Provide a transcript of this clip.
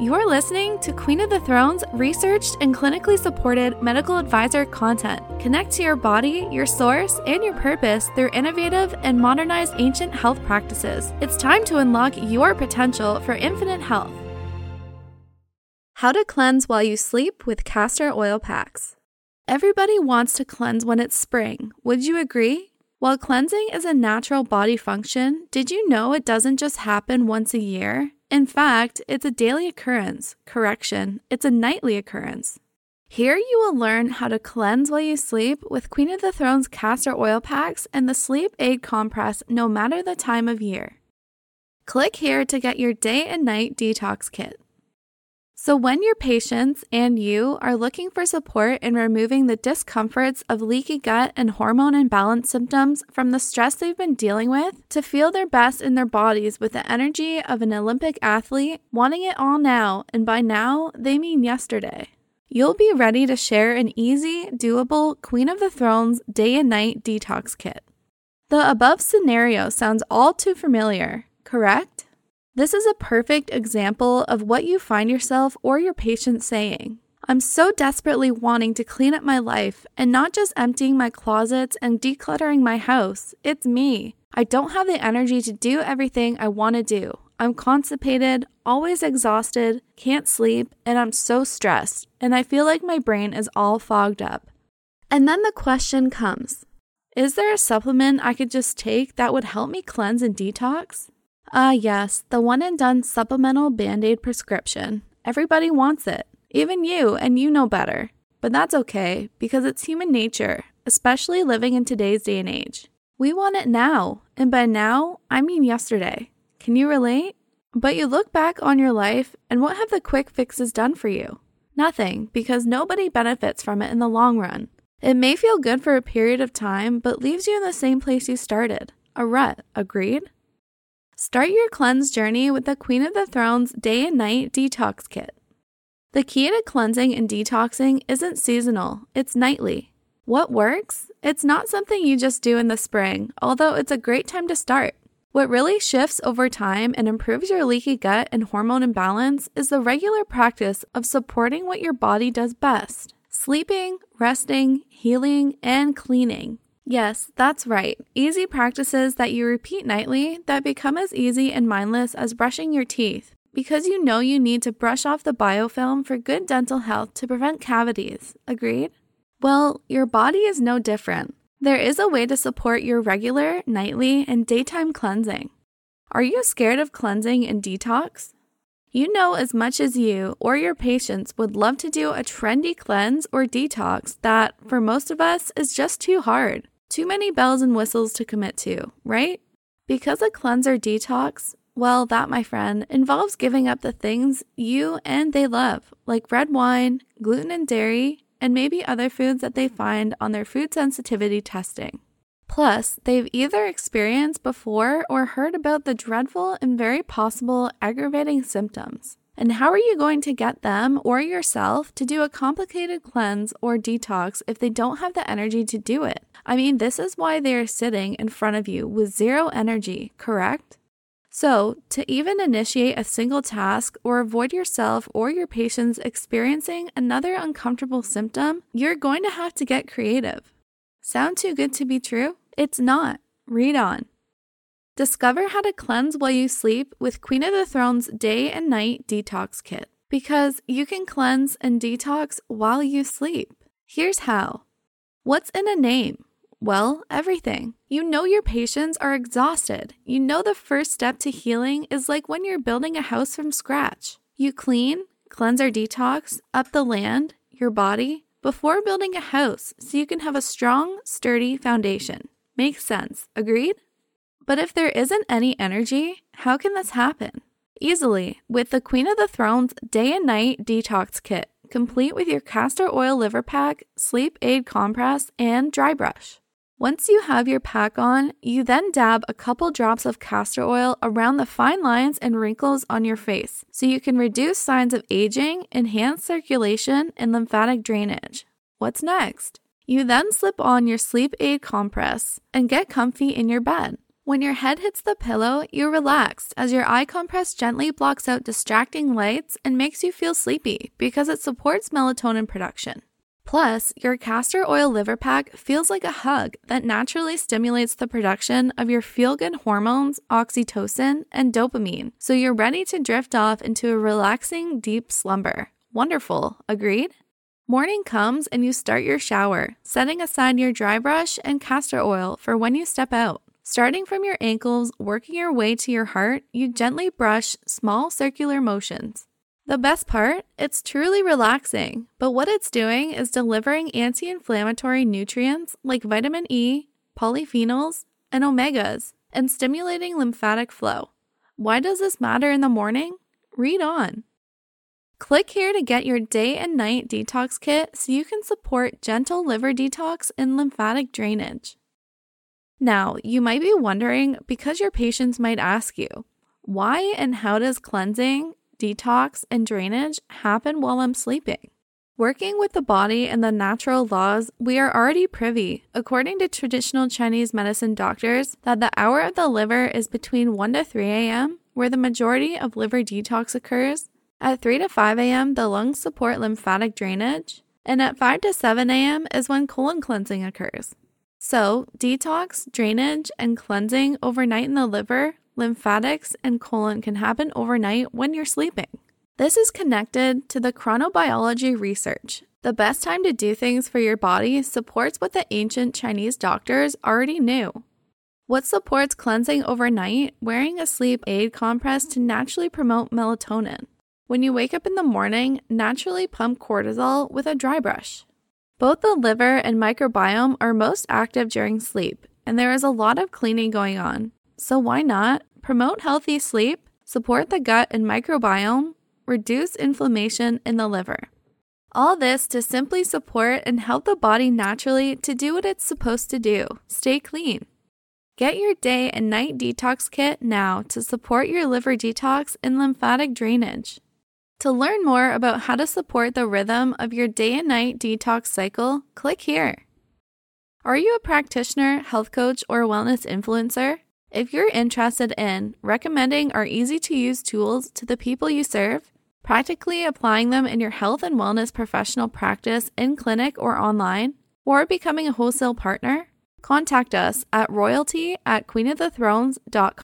You're listening to Queen of the Thrones researched and clinically supported medical advisor content. Connect to your body, your source, and your purpose through innovative and modernized ancient health practices. It's time to unlock your potential for infinite health. How to cleanse while you sleep with castor oil packs. Everybody wants to cleanse when it's spring. Would you agree? While cleansing is a natural body function, did you know it doesn't just happen once a year? In fact, it's a daily occurrence. Correction, it's a nightly occurrence. Here you will learn how to cleanse while you sleep with Queen of the Thrones castor oil packs and the Sleep Aid compress no matter the time of year. Click here to get your day and night detox kit. So, when your patients and you are looking for support in removing the discomforts of leaky gut and hormone imbalance symptoms from the stress they've been dealing with to feel their best in their bodies with the energy of an Olympic athlete, wanting it all now, and by now, they mean yesterday. You'll be ready to share an easy, doable Queen of the Thrones day and night detox kit. The above scenario sounds all too familiar, correct? This is a perfect example of what you find yourself or your patient saying. I'm so desperately wanting to clean up my life and not just emptying my closets and decluttering my house. It's me. I don't have the energy to do everything I want to do. I'm constipated, always exhausted, can't sleep, and I'm so stressed, and I feel like my brain is all fogged up. And then the question comes Is there a supplement I could just take that would help me cleanse and detox? Ah, yes, the one and done supplemental band aid prescription. Everybody wants it, even you, and you know better. But that's okay, because it's human nature, especially living in today's day and age. We want it now, and by now, I mean yesterday. Can you relate? But you look back on your life, and what have the quick fixes done for you? Nothing, because nobody benefits from it in the long run. It may feel good for a period of time, but leaves you in the same place you started a rut, agreed? Start your cleanse journey with the Queen of the Thrones Day and Night Detox Kit. The key to cleansing and detoxing isn't seasonal, it's nightly. What works? It's not something you just do in the spring, although it's a great time to start. What really shifts over time and improves your leaky gut and hormone imbalance is the regular practice of supporting what your body does best sleeping, resting, healing, and cleaning. Yes, that's right. Easy practices that you repeat nightly that become as easy and mindless as brushing your teeth because you know you need to brush off the biofilm for good dental health to prevent cavities. Agreed? Well, your body is no different. There is a way to support your regular, nightly, and daytime cleansing. Are you scared of cleansing and detox? You know as much as you or your patients would love to do a trendy cleanse or detox that, for most of us, is just too hard. Too many bells and whistles to commit to, right? Because a cleanser detox, well, that, my friend, involves giving up the things you and they love, like red wine, gluten and dairy, and maybe other foods that they find on their food sensitivity testing. Plus, they've either experienced before or heard about the dreadful and very possible aggravating symptoms. And how are you going to get them or yourself to do a complicated cleanse or detox if they don't have the energy to do it? I mean, this is why they are sitting in front of you with zero energy, correct? So, to even initiate a single task or avoid yourself or your patients experiencing another uncomfortable symptom, you're going to have to get creative. Sound too good to be true? It's not. Read on. Discover how to cleanse while you sleep with Queen of the Thrones Day and Night Detox Kit. Because you can cleanse and detox while you sleep. Here's how. What's in a name? Well, everything. You know your patients are exhausted. You know the first step to healing is like when you're building a house from scratch. You clean, cleanse or detox, up the land, your body, before building a house so you can have a strong, sturdy foundation. Makes sense. Agreed? But if there isn't any energy, how can this happen? Easily, with the Queen of the Thrones Day and Night Detox Kit, complete with your castor oil liver pack, sleep aid compress, and dry brush. Once you have your pack on, you then dab a couple drops of castor oil around the fine lines and wrinkles on your face so you can reduce signs of aging, enhance circulation, and lymphatic drainage. What's next? You then slip on your sleep aid compress and get comfy in your bed. When your head hits the pillow, you're relaxed as your eye compress gently blocks out distracting lights and makes you feel sleepy because it supports melatonin production. Plus, your castor oil liver pack feels like a hug that naturally stimulates the production of your feel good hormones, oxytocin, and dopamine, so you're ready to drift off into a relaxing, deep slumber. Wonderful, agreed? Morning comes and you start your shower, setting aside your dry brush and castor oil for when you step out. Starting from your ankles, working your way to your heart, you gently brush small circular motions. The best part, it's truly relaxing, but what it's doing is delivering anti inflammatory nutrients like vitamin E, polyphenols, and omegas, and stimulating lymphatic flow. Why does this matter in the morning? Read on. Click here to get your day and night detox kit so you can support gentle liver detox and lymphatic drainage. Now, you might be wondering because your patients might ask you, why and how does cleansing, detox, and drainage happen while I'm sleeping? Working with the body and the natural laws, we are already privy, according to traditional Chinese medicine doctors, that the hour of the liver is between 1 to 3 a.m., where the majority of liver detox occurs. At 3 to 5 a.m., the lungs support lymphatic drainage, and at 5 to 7 a.m. is when colon cleansing occurs. So, detox, drainage, and cleansing overnight in the liver, lymphatics, and colon can happen overnight when you're sleeping. This is connected to the chronobiology research. The best time to do things for your body supports what the ancient Chinese doctors already knew. What supports cleansing overnight? Wearing a sleep aid compress to naturally promote melatonin. When you wake up in the morning, naturally pump cortisol with a dry brush. Both the liver and microbiome are most active during sleep, and there is a lot of cleaning going on. So, why not promote healthy sleep, support the gut and microbiome, reduce inflammation in the liver? All this to simply support and help the body naturally to do what it's supposed to do stay clean. Get your day and night detox kit now to support your liver detox and lymphatic drainage. To learn more about how to support the rhythm of your day and night detox cycle, click here. Are you a practitioner, health coach, or wellness influencer? If you're interested in recommending our easy to use tools to the people you serve, practically applying them in your health and wellness professional practice in clinic or online, or becoming a wholesale partner, contact us at royalty at queenofthethrones.com.